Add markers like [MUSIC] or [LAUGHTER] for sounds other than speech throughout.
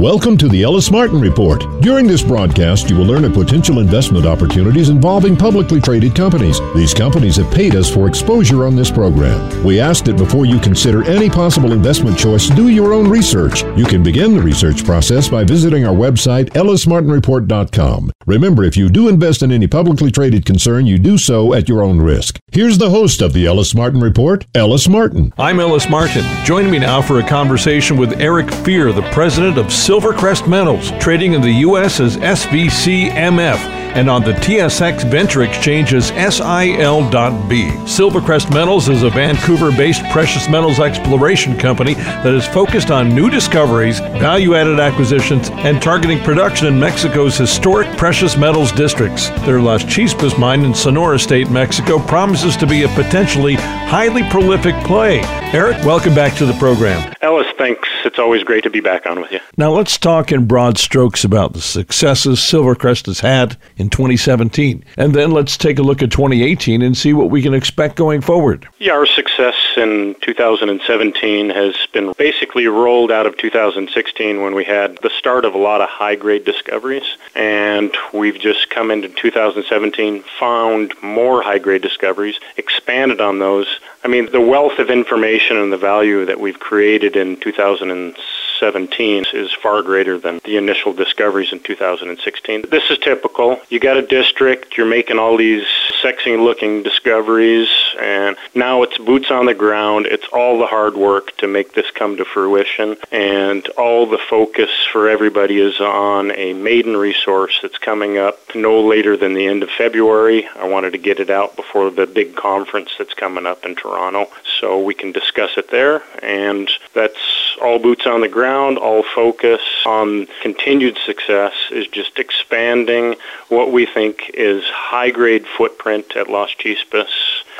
Welcome to the Ellis Martin Report. During this broadcast, you will learn of potential investment opportunities involving publicly traded companies. These companies have paid us for exposure on this program. We ask that before you consider any possible investment choice, do your own research. You can begin the research process by visiting our website, ellismartinreport.com. Remember, if you do invest in any publicly traded concern, you do so at your own risk. Here's the host of the Ellis Martin Report, Ellis Martin. I'm Ellis Martin. Join me now for a conversation with Eric Fier, the president of Silvercrest Metals, trading in the U.S. as SVCMF and on the TSX Venture Exchange as SIL.B. Silvercrest Metals is a Vancouver based precious metals exploration company that is focused on new discoveries, value added acquisitions, and targeting production in Mexico's historic precious metals districts. Their Las Chispas mine in Sonora State, Mexico, promises to be a potentially highly prolific play. Eric, welcome back to the program. Ellis, thanks. It's always great to be back on with you. Now, let's talk in broad strokes about the successes Silvercrest has had in 2017. And then let's take a look at 2018 and see what we can expect going forward. Yeah, our success in 2017 has been basically rolled out of 2016 when we had the start of a lot of high grade discoveries. And we've just come into 2017, found more high grade discoveries, expanded on those. I mean, the wealth of information and the value that we've created in 2017 is far greater than the initial discoveries in 2016. This is typical. You got a district, you're making all these sexy looking discoveries, and now it's boots on the ground. It's all the hard work to make this come to fruition, and all the focus for everybody is on a maiden resource that's coming up no later than the end of February. I wanted to get it out before the big conference that's coming up in Toronto so we can discuss it there, and that's all boots on the ground, all focus on continued success is just expanding what we think is high grade footprint at Las Chispas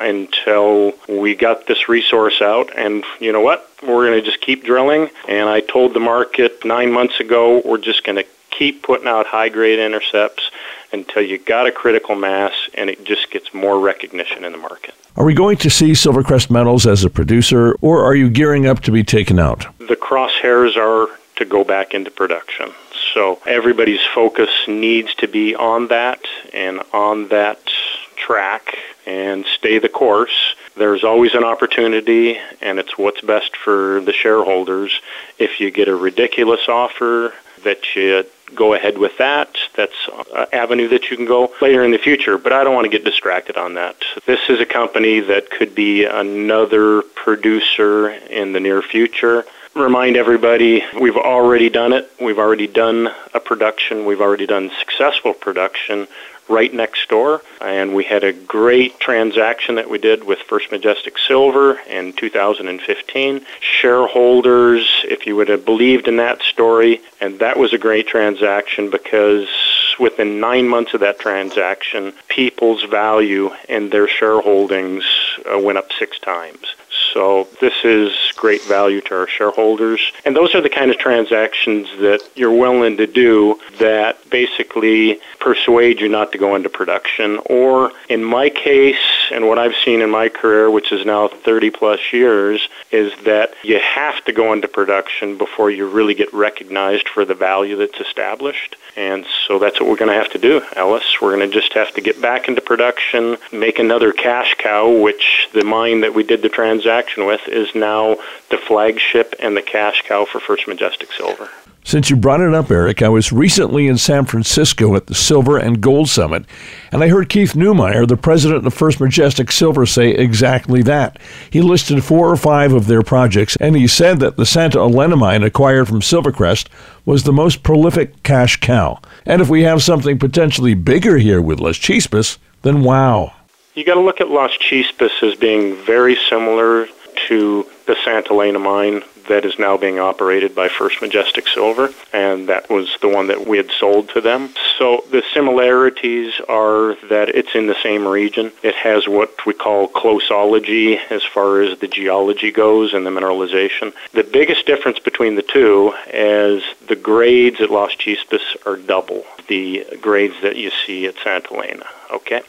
until we got this resource out. And you know what? We're going to just keep drilling. And I told the market nine months ago, we're just going to keep putting out high grade intercepts until you got a critical mass and it just gets more recognition in the market. Are we going to see Silvercrest Metals as a producer or are you gearing up to be taken out? The crosshairs are to go back into production. So everybody's focus needs to be on that and on that track and stay the course. There's always an opportunity, and it's what's best for the shareholders. If you get a ridiculous offer, that you go ahead with that. That's an avenue that you can go later in the future, but I don't want to get distracted on that. This is a company that could be another producer in the near future remind everybody we've already done it. We've already done a production. We've already done successful production right next door. And we had a great transaction that we did with First Majestic Silver in 2015. Shareholders, if you would have believed in that story, and that was a great transaction because within nine months of that transaction, people's value and their shareholdings uh, went up six times. So this is great value to our shareholders. And those are the kind of transactions that you're willing to do that basically persuade you not to go into production. Or in my case, and what I've seen in my career, which is now 30 plus years, is that you have to go into production before you really get recognized for the value that's established. And so that's what we're going to have to do, Ellis. We're going to just have to get back into production, make another cash cow, which the mine that we did the transaction with is now the flagship and the cash cow for First Majestic Silver. Since you brought it up, Eric, I was recently in San Francisco at the Silver and Gold Summit, and I heard Keith Neumeyer, the president of First Majestic Silver, say exactly that. He listed four or five of their projects, and he said that the Santa Elena mine acquired from Silvercrest was the most prolific cash cow. And if we have something potentially bigger here with Las Chispas, then wow. You got to look at Las Chispas as being very similar to the Santa Elena mine that is now being operated by First Majestic Silver, and that was the one that we had sold to them. So the similarities are that it's in the same region. It has what we call closeology as far as the geology goes and the mineralization. The biggest difference between the two is the grades at Las Chispas are double the grades that you see at Santa Elena. Okay?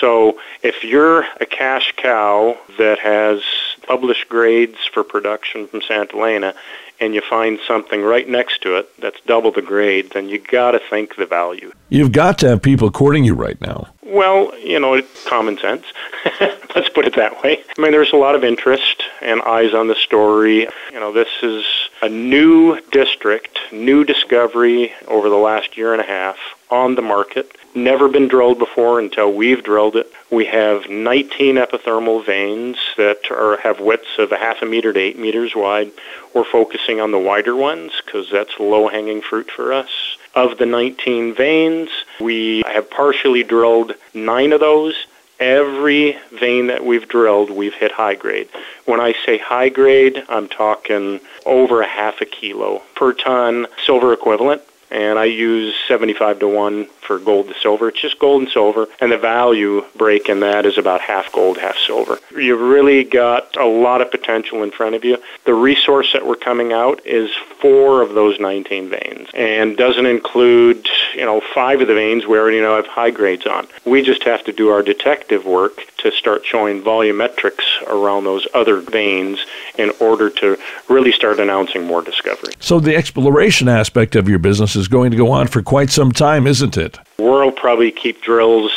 So if you're a cash cow that has published grades for production from Santa Elena and you find something right next to it that's double the grade, then you got to think the value. You've got to have people courting you right now. Well, you know, common sense. [LAUGHS] Let's put it that way. I mean, there's a lot of interest and eyes on the story. You know, this is a new district, new discovery over the last year and a half on the market. Never been drilled before until we've drilled it. We have 19 epithermal veins that are, have widths of a half a meter to eight meters wide. We're focusing on the wider ones because that's low-hanging fruit for us. Of the 19 veins, we have partially drilled nine of those. Every vein that we've drilled, we've hit high grade. When I say high grade, I'm talking over a half a kilo per ton silver equivalent and I use 75 to 1 for gold to silver. It's just gold and silver, and the value break in that is about half gold, half silver. You've really got a lot of potential in front of you. The resource that we're coming out is four of those 19 veins, and doesn't include, you know, five of the veins we already know have high grades on. We just have to do our detective work to start showing volumetrics around those other veins in order to really start announcing more discovery. So the exploration aspect of your business is going to go on for quite some time, isn't it? We'll probably keep drills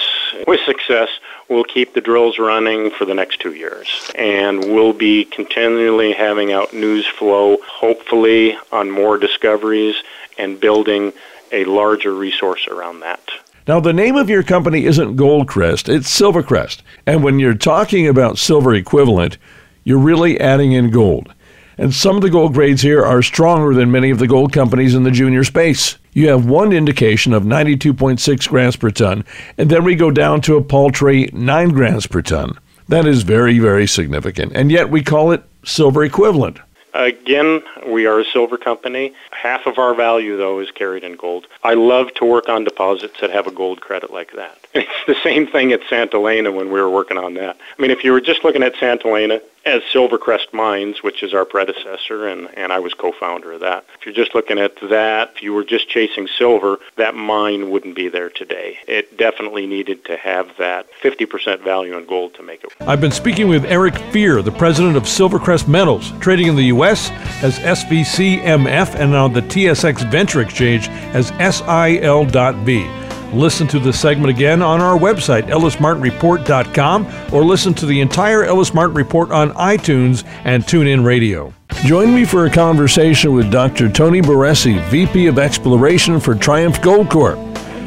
with success. We'll keep the drills running for the next two years. And we'll be continually having out news flow, hopefully on more discoveries and building a larger resource around that. Now, the name of your company isn't Goldcrest, it's Silvercrest. And when you're talking about silver equivalent, you're really adding in gold. And some of the gold grades here are stronger than many of the gold companies in the junior space. You have one indication of 92.6 grams per ton, and then we go down to a paltry 9 grams per ton. That is very, very significant. And yet we call it silver equivalent. Again, we are a silver company. Half of our value, though, is carried in gold. I love to work on deposits that have a gold credit like that. [LAUGHS] It's the same thing at Santa Elena when we were working on that. I mean, if you were just looking at Santa Elena as Silvercrest Mines, which is our predecessor, and, and I was co-founder of that. If you're just looking at that, if you were just chasing silver, that mine wouldn't be there today. It definitely needed to have that 50% value in gold to make it. I've been speaking with Eric Fier, the president of Silvercrest Metals, trading in the U.S. as SVCMF and on the TSX Venture Exchange as SIL.B. Listen to the segment again on our website, ellismartinreport.com, or listen to the entire Ellis Martin Report on iTunes and TuneIn Radio. Join me for a conversation with Dr. Tony Barresi, VP of Exploration for Triumph Gold Corp,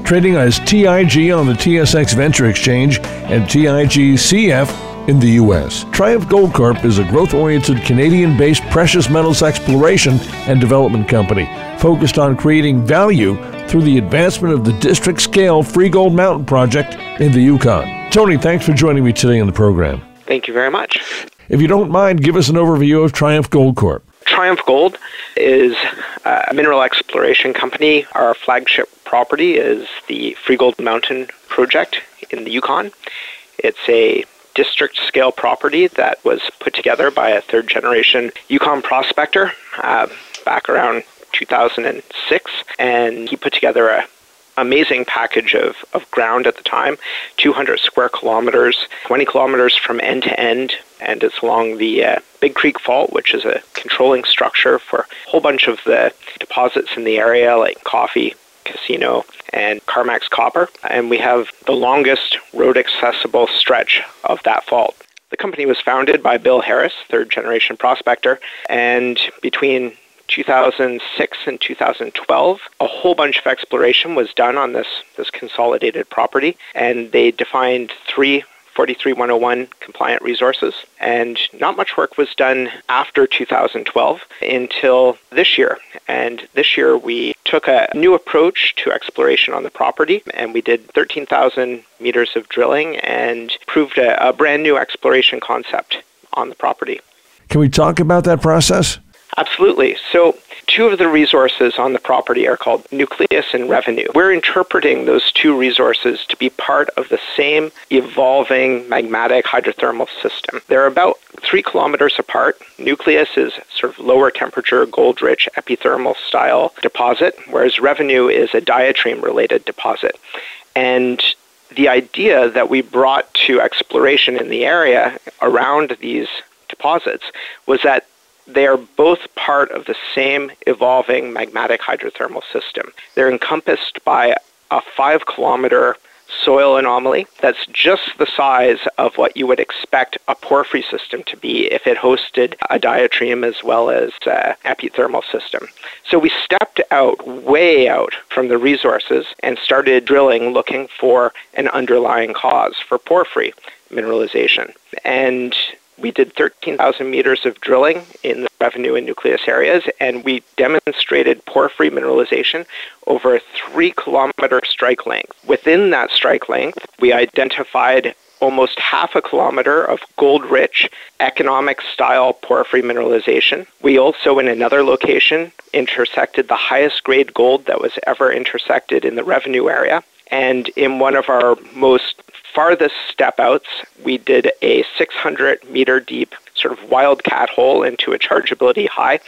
trading as TIG on the TSX Venture Exchange and TIGCF in the U.S. Triumph Gold Corp is a growth oriented Canadian based precious metals exploration and development company focused on creating value through the advancement of the district scale Freegold Mountain project in the Yukon. Tony, thanks for joining me today on the program. Thank you very much. If you don't mind, give us an overview of Triumph Gold Corp. Triumph Gold is a mineral exploration company. Our flagship property is the Freegold Mountain project in the Yukon. It's a district scale property that was put together by a third generation Yukon prospector uh, back around 2006, and he put together a amazing package of, of ground at the time 200 square kilometers 20 kilometers from end to end and it's along the uh, big creek fault which is a controlling structure for a whole bunch of the deposits in the area like coffee casino and Carmacks copper. And we have the longest road accessible stretch of that fault. The company was founded by bill harris third generation prospector and between 2006 and 2012, a whole bunch of exploration was done on this, this consolidated property, and they defined three 43101 compliant resources. And not much work was done after 2012 until this year. And this year we took a new approach to exploration on the property and we did 13,000 meters of drilling and proved a, a brand new exploration concept on the property. Can we talk about that process? Absolutely. So, two of the resources on the property are called nucleus and revenue. We're interpreting those two resources to be part of the same evolving magmatic hydrothermal system. They're about three kilometers apart. Nucleus is sort of lower temperature, gold rich epithermal style deposit, whereas revenue is a diatreme related deposit. And the idea that we brought to exploration in the area around these deposits was that they are both part of the same evolving magmatic hydrothermal system. They're encompassed by a five kilometer soil anomaly that's just the size of what you would expect a porphyry system to be if it hosted a diatreme as well as an epithermal system. So we stepped out, way out from the resources and started drilling looking for an underlying cause for porphyry mineralization. And we did 13,000 meters of drilling in the revenue and nucleus areas, and we demonstrated porphyry mineralization over a three kilometer strike length. Within that strike length, we identified almost half a kilometer of gold rich economic style porphyry mineralization. We also, in another location, intersected the highest grade gold that was ever intersected in the revenue area. And in one of our most farthest step outs, we did a 600 meter deep sort of wildcat hole into a chargeability high.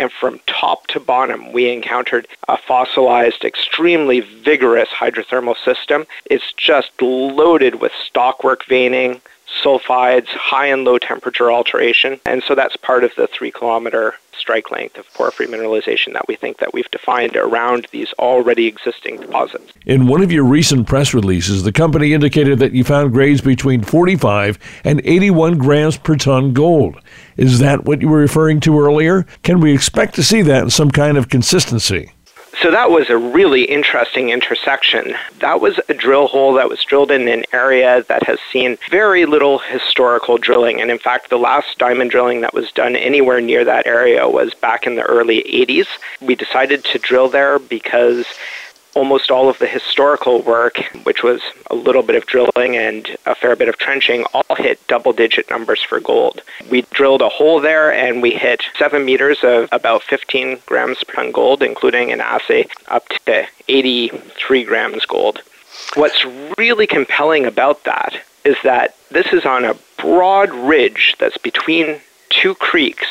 And from top to bottom, we encountered a fossilized, extremely vigorous hydrothermal system. It's just loaded with stockwork veining, sulfides, high and low temperature alteration. And so that's part of the three kilometer strike length of porphyry mineralization that we think that we've defined around these already existing deposits. In one of your recent press releases, the company indicated that you found grades between 45 and 81 grams per ton gold. Is that what you were referring to earlier? Can we expect to see that in some kind of consistency? So that was a really interesting intersection. That was a drill hole that was drilled in an area that has seen very little historical drilling. And in fact, the last diamond drilling that was done anywhere near that area was back in the early 80s. We decided to drill there because almost all of the historical work, which was a little bit of drilling and a fair bit of trenching, all hit double digit numbers for gold. We drilled a hole there and we hit seven meters of about 15 grams per ton gold, including an assay up to 83 grams gold. What's really compelling about that is that this is on a broad ridge that's between two creeks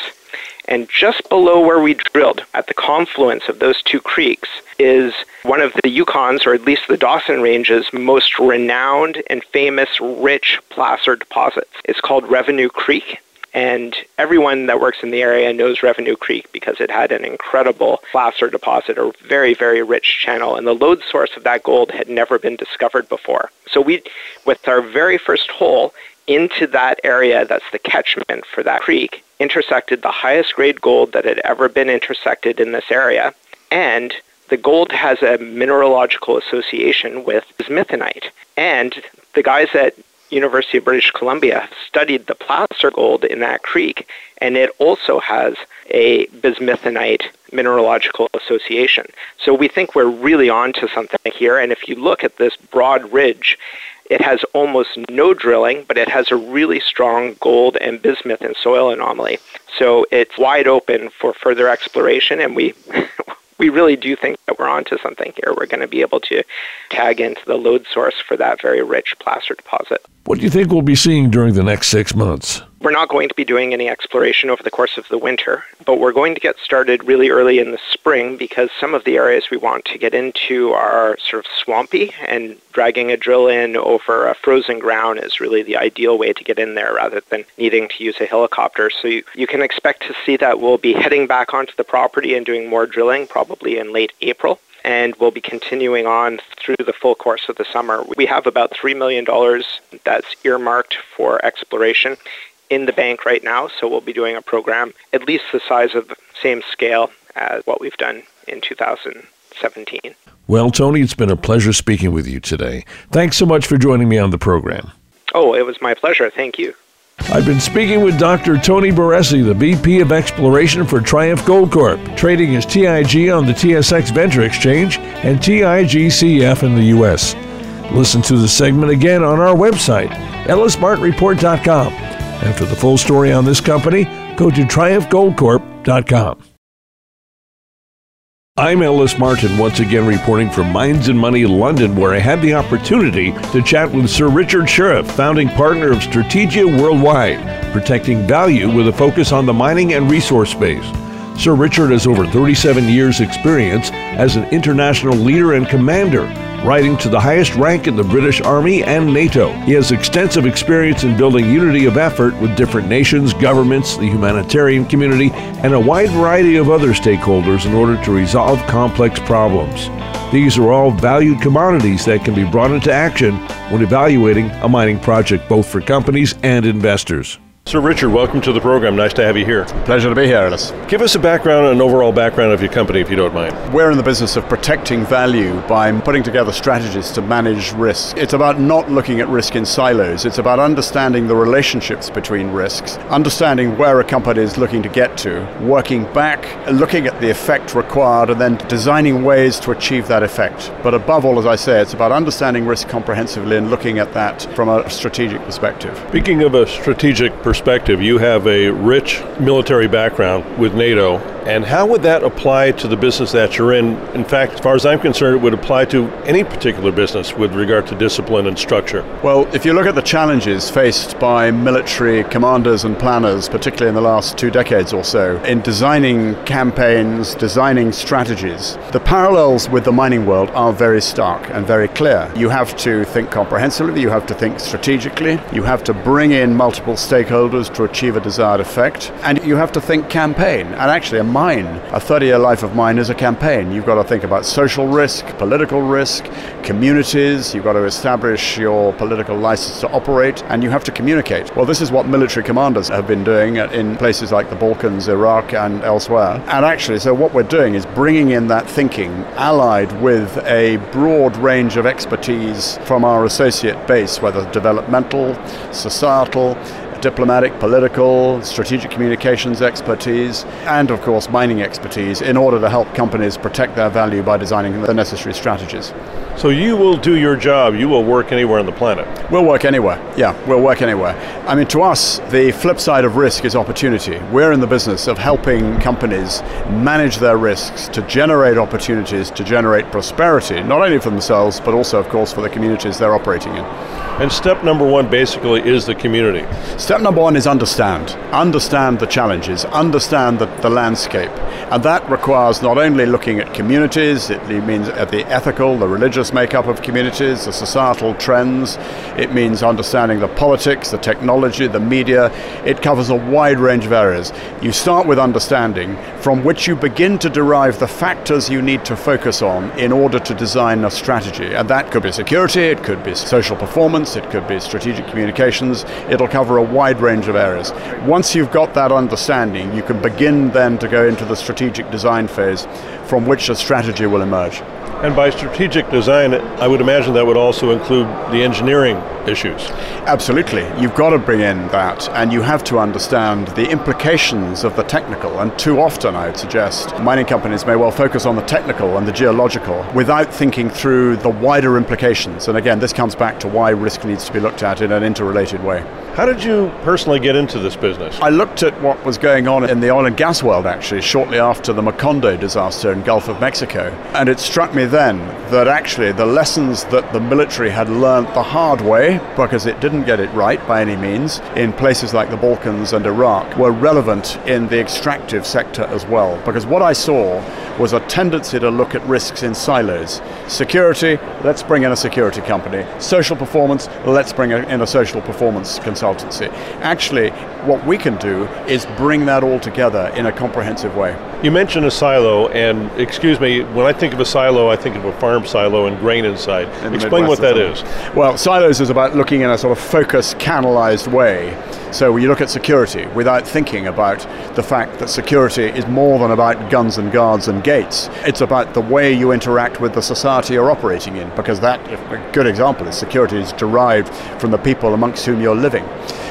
and just below where we drilled, at the confluence of those two creeks, is one of the Yukon's, or at least the Dawson Range's, most renowned and famous rich placer deposits. It's called Revenue Creek. And everyone that works in the area knows Revenue Creek because it had an incredible placer deposit, a very, very rich channel. And the lode source of that gold had never been discovered before. So we, with our very first hole into that area that's the catchment for that creek, intersected the highest grade gold that had ever been intersected in this area. And the gold has a mineralogical association with bismuthinite. And the guys at University of British Columbia studied the placer gold in that creek, and it also has a bismuthinite mineralogical association. So we think we're really on to something here. And if you look at this broad ridge, it has almost no drilling, but it has a really strong gold and bismuth and soil anomaly. So it's wide open for further exploration, and we [LAUGHS] we really do think that we're onto something here. We're going to be able to tag into the lode source for that very rich placer deposit. What do you think we'll be seeing during the next six months? We're not going to be doing any exploration over the course of the winter, but we're going to get started really early in the spring because some of the areas we want to get into are sort of swampy, and dragging a drill in over a frozen ground is really the ideal way to get in there rather than needing to use a helicopter. So you, you can expect to see that we'll be heading back onto the property and doing more drilling probably in late April and we'll be continuing on through the full course of the summer. We have about $3 million that's earmarked for exploration in the bank right now, so we'll be doing a program at least the size of the same scale as what we've done in 2017. Well, Tony, it's been a pleasure speaking with you today. Thanks so much for joining me on the program. Oh, it was my pleasure. Thank you. I've been speaking with Dr. Tony Barresi, the VP of Exploration for Triumph Gold Corp, trading as TIG on the TSX Venture Exchange and TIGCF in the U.S. Listen to the segment again on our website, ellismartinreport.com. For the full story on this company, go to triumphgoldcorp.com. I'm Ellis Martin, once again reporting from Mines and Money London, where I had the opportunity to chat with Sir Richard Shirreff, founding partner of Strategia Worldwide, protecting value with a focus on the mining and resource space. Sir Richard has over 37 years' experience as an international leader and commander rising to the highest rank in the British Army and NATO. He has extensive experience in building unity of effort with different nations, governments, the humanitarian community, and a wide variety of other stakeholders in order to resolve complex problems. These are all valued commodities that can be brought into action when evaluating a mining project, both for companies and investors. Sir Richard, welcome to the program. Nice to have you here. Pleasure to be here, Ellis. Give us a background and an overall background of your company, if you don't mind. We're in the business of protecting value by putting together strategies to manage risk. It's about not looking at risk in silos. It's about understanding the relationships between risks, understanding where a company is looking to get to, working back, looking at the effect required, and then designing ways to achieve that effect. But above all, as I say, it's about understanding risk comprehensively and looking at that from a strategic perspective. Speaking of a strategic perspective, perspective, you have a rich military background with NATO, and how would that apply to the business that you're in? In fact, as far as I'm concerned, it would apply to any particular business with regard to discipline and structure. Well, if you look at the challenges faced by military commanders and planners, particularly in the last two decades or so, in designing campaigns, designing strategies, the parallels with the mining world are very stark and very clear. You have to think comprehensively, you have to think strategically, you have to bring in multiple stakeholders to achieve a desired effect. And you have to think campaign. And actually, a mine, a 30 year life of mine is a campaign. You've got to think about social risk, political risk, communities. You've got to establish your political license to operate, and you have to communicate. Well, this is what military commanders have been doing in places like the Balkans, Iraq, and elsewhere. And actually, so what we're doing is bringing in that thinking, allied with a broad range of expertise from our associate base, whether developmental, societal, diplomatic, political, strategic communications expertise, and of course mining expertise in order to help companies protect their value by designing the necessary strategies. So you will do your job, you will work anywhere on the planet? We'll work anywhere, yeah, we'll work anywhere. I mean, to us, the flip side of risk is opportunity. We're in the business of helping companies manage their risks to generate opportunities, to generate prosperity, not only for themselves, but also, of course, for the communities they're operating in. And step number one basically is the community. Step number one is understand. Understand the challenges, understand the, the landscape. And that requires not only looking at communities, it means at the ethical, the religious makeup of communities, the societal trends, it means understanding the politics, the technology, the media. It covers a wide range of areas. You start with understanding, from which you begin to derive the factors you need to focus on in order to design a strategy. And that could be security, it could be social performance it could be strategic communications, it'll cover a wide range of areas. Once you've got that understanding, you can begin then to go into the strategic design phase from which a strategy will emerge. And by strategic design, I would imagine that would also include the engineering issues. Absolutely. You've got to bring in that, and you have to understand the implications of the technical. And too often, I would suggest, mining companies may well focus on the technical and the geological without thinking through the wider implications. And again, this comes back to why risk needs to be looked at in an interrelated way. How did you personally get into this business? I looked at what was going on in the oil and gas world actually shortly after the Macondo disaster in Gulf of Mexico. And it struck me then that actually the lessons that the military had learned the hard way, because it didn't get it right by any means, in places like the Balkans and Iraq, were relevant in the extractive sector as well. Because what I saw was a tendency to look at risks in silos. Security, let's bring in a security company. Social performance, let's bring in a social performance consultancy. Actually, what we can do is bring that all together in a comprehensive way. You mentioned a silo, and excuse me, when I think of a silo, I think of a farm silo and grain inside. In Explain what that is. Well, silos is about looking in a sort of focused, canalized way. So you look at security without thinking about the fact that security is more than about guns and guards and gates. It's about the way you interact with the society you're operating in, because that, a good example is security is derived from the people amongst whom you're living.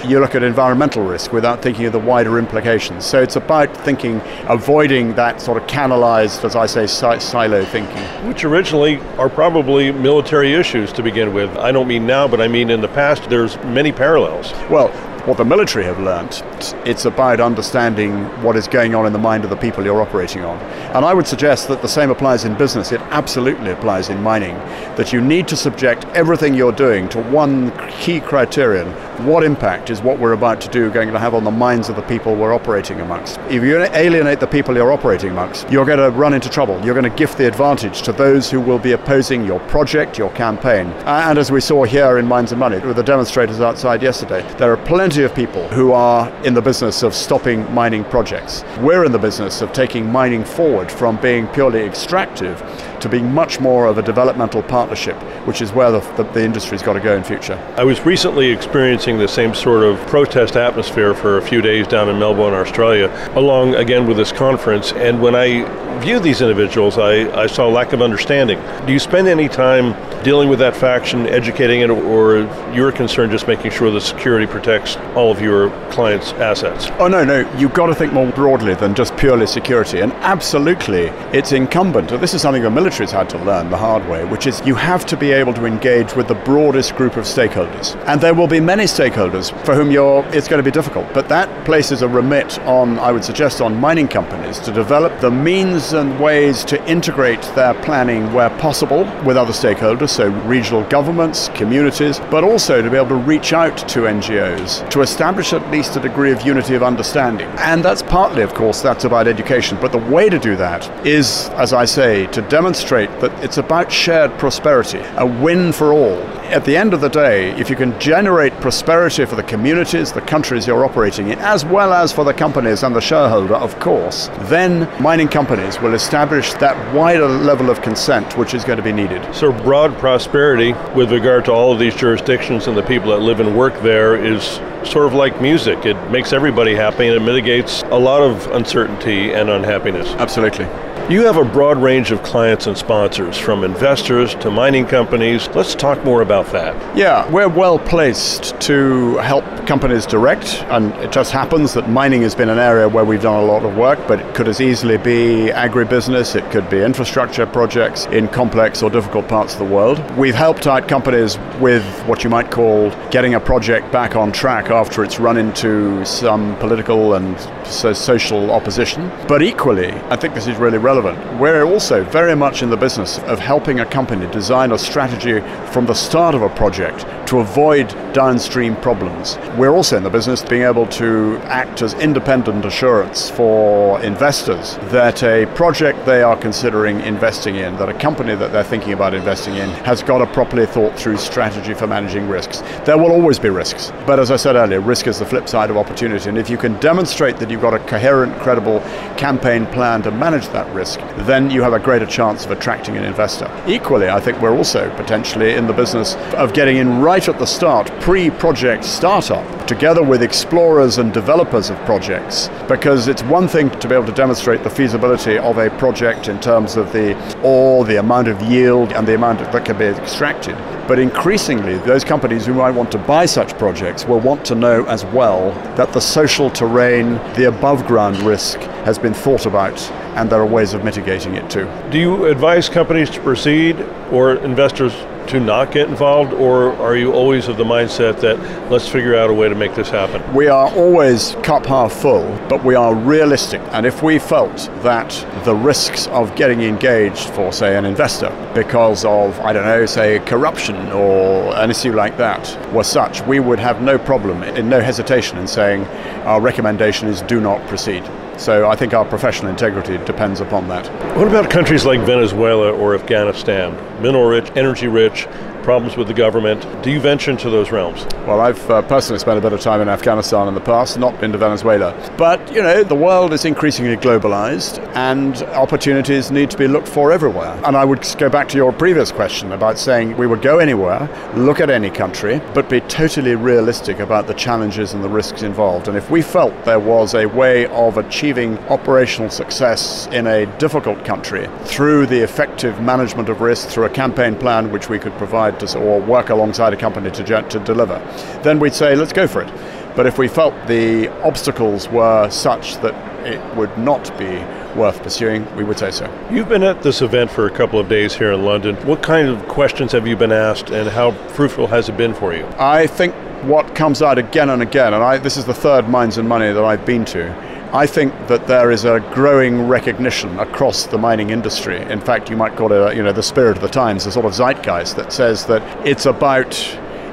You look at environmental risk without thinking of the wider implications. So it's about thinking, avoiding that sort of canalized, as I say, silo thinking. Which originally are probably military issues to begin with. I don't mean now, but I mean in the past, there's many parallels. Well, what the military have learnt, it's about understanding what is going on in the mind of the people you're operating on. And I would suggest that the same applies in business. It absolutely applies in mining. That you need to subject everything you're doing to one key criterion, what impact is what we're about to do going to have on the minds of the people we're operating amongst? If you alienate the people you're operating amongst, you're going to run into trouble. You're going to gift the advantage to those who will be opposing your project, your campaign. And as we saw here in Mines and Money, with the demonstrators outside yesterday, there are plenty of people who are in the business of stopping mining projects. We're in the business of taking mining forward from being purely extractive to being much more of a developmental partnership, which is where the, the, the industry's got to go in future. I was recently experiencing the same sort of protest atmosphere for a few days down in Melbourne, Australia, along again with this conference. And when I viewed these individuals, I, I saw a lack of understanding. Do you spend any time dealing with that faction, educating it, or you're concerned just making sure the security protects all of your clients' assets? Oh, no, no. You've got to think more broadly than just purely security. And absolutely, it's incumbent. This is something the military's had to learn the hard way, which is you have to be able to engage with the broadest group of stakeholders. And there will be many stakeholders for whom it's going to be difficult. But that places a remit on, I would suggest, on mining companies to develop the means and ways to integrate their planning where possible with other stakeholders so regional governments, communities, but also to be able to reach out to NGOs to establish at least a degree of unity of understanding. And that's partly, of course, that's about education. But the way to do that is, as I say, to demonstrate that it's about shared prosperity, a win for all at the end of the day, if you can generate prosperity for the communities, the countries you're operating in, as well as for the companies and the shareholder, of course, then mining companies will establish that wider level of consent which is going to be needed. So, broad prosperity with regard to all of these jurisdictions and the people that live and work there is sort of like music. It makes everybody happy and it mitigates a lot of uncertainty and unhappiness. Absolutely. You have a broad range of clients and sponsors, from investors to mining companies. Let's talk more about that. Yeah, we're well placed to help companies direct, and it just happens that mining has been an area where we've done a lot of work, but it could as easily be agribusiness, it could be infrastructure projects in complex or difficult parts of the world. We've helped out companies with what you might call getting a project back on track after it's run into some political and social opposition. But equally, I think this is really relevant relevant. We're also very much in the business of helping a company design a strategy from the start of a project to avoid downstream problems. We're also in the business of being able to act as independent assurance for investors that a project they are considering investing in, that a company that they're thinking about investing in, has got a properly thought through strategy for managing risks. There will always be risks, but as I said earlier, risk is the flip side of opportunity. And if you can demonstrate that you've got a coherent, credible campaign plan to manage that risk, then you have a greater chance of attracting an investor. Equally, I think we're also potentially in the business of getting in right at the start, pre project startup, together with explorers and developers of projects, because it's one thing to be able to demonstrate the feasibility of a project in terms of the ore, the amount of yield, and the amount that can be extracted. But increasingly, those companies who might want to buy such projects will want to know as well that the social terrain, the above ground risk has been thought about and there are ways of mitigating it too. Do you advise companies to proceed or investors to not get involved, or are you always of the mindset that let's figure out a way to make this happen? We are always cup half full, but we are realistic. And if we felt that the risks of getting engaged for, say, an investor because of, I don't know, say, corruption or an issue like that were such, we would have no problem, in no hesitation in saying our recommendation is do not proceed. So I think our professional integrity depends upon that. What about countries like Venezuela or Afghanistan? Mineral rich, energy rich, problems with the government. Do you venture into those realms? Well, I've uh, personally spent a bit of time in Afghanistan in the past, not been to Venezuela. But, you know, the world is increasingly globalized and opportunities need to be looked for everywhere. And I would go back to your previous question about saying we would go anywhere, look at any country, but be totally realistic about the challenges and the risks involved. And if we felt there was a way of achieving operational success in a difficult country through the effective management of risk, through a campaign plan which we could provide to, or work alongside a company to, to deliver, then we'd say, let's go for it. But if we felt the obstacles were such that it would not be worth pursuing, we would say so. You've been at this event for a couple of days here in London. What kind of questions have you been asked and how fruitful has it been for you? I think what comes out again and again, and I, this is the third Mines and Money that I've been to, I think that there is a growing recognition across the mining industry. In fact, you might call it, you know, the spirit of the times, the sort of zeitgeist that says that it's about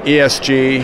ESG,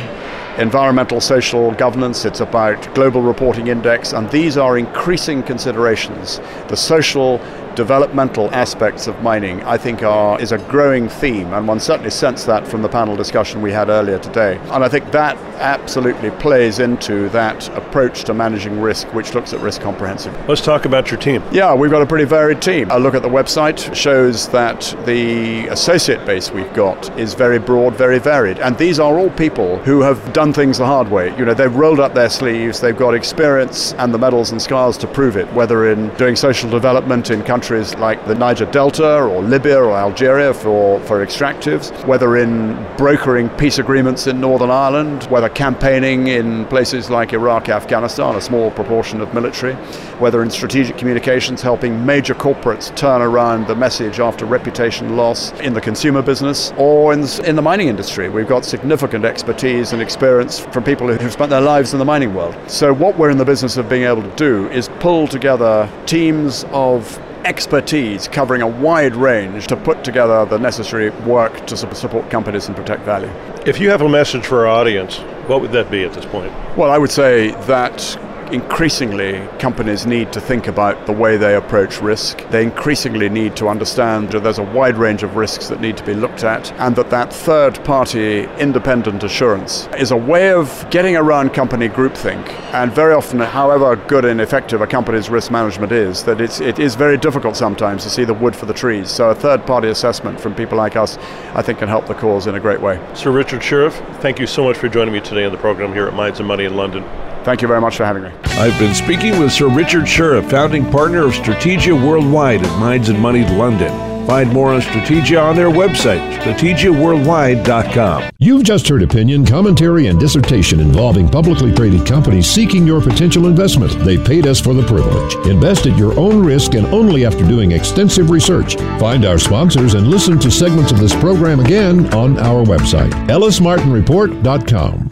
environmental, social governance, it's about global reporting index, and these are increasing considerations. The social developmental aspects of mining, I think, are is a growing theme, and one certainly sensed that from the panel discussion we had earlier today. And I think that absolutely plays into that approach to managing risk, which looks at risk comprehensively. Let's talk about your team. Yeah, we've got a pretty varied team. A look at the website shows that the associate base we've got is very broad, very varied, and these are all people who have done things the hard way. You know, they've rolled up their sleeves, they've got experience and the medals and scars to prove it, whether in doing social development in countries countries like the Niger Delta or Libya or Algeria for, for extractives, whether in brokering peace agreements in Northern Ireland, whether campaigning in places like Iraq, Afghanistan, a small proportion of military, whether in strategic communications, helping major corporates turn around the message after reputation loss in the consumer business, or in, in the mining industry. We've got significant expertise and experience from people who've spent their lives in the mining world. So, what we're in the business of being able to do is pull together teams of expertise covering a wide range to put together the necessary work to support companies and protect value. If you have a message for our audience, what would that be at this point? Well, I would say that increasingly companies need to think about the way they approach risk. They increasingly need to understand that there's a wide range of risks that need to be looked at and that that third party independent assurance is a way of getting around company groupthink. And very often, however good and effective a company's risk management is, that it's, it is very difficult sometimes to see the wood for the trees. So a third party assessment from people like us, I think can help the cause in a great way. Sir Richard Shirreff, thank you so much for joining me today on the program here at Mines and Money in London. Thank you very much for having me. I've been speaking with Sir Richard Shirreff, founding partner of Strategia Worldwide at Mines and Money London. Find more on Strategia on their website, strategiaworldwide.com. You've just heard opinion, commentary, and dissertation involving publicly traded companies seeking your potential investment. They paid us for the privilege. Invest at your own risk and only after doing extensive research. Find our sponsors and listen to segments of this program again on our website, ellismartinreport.com.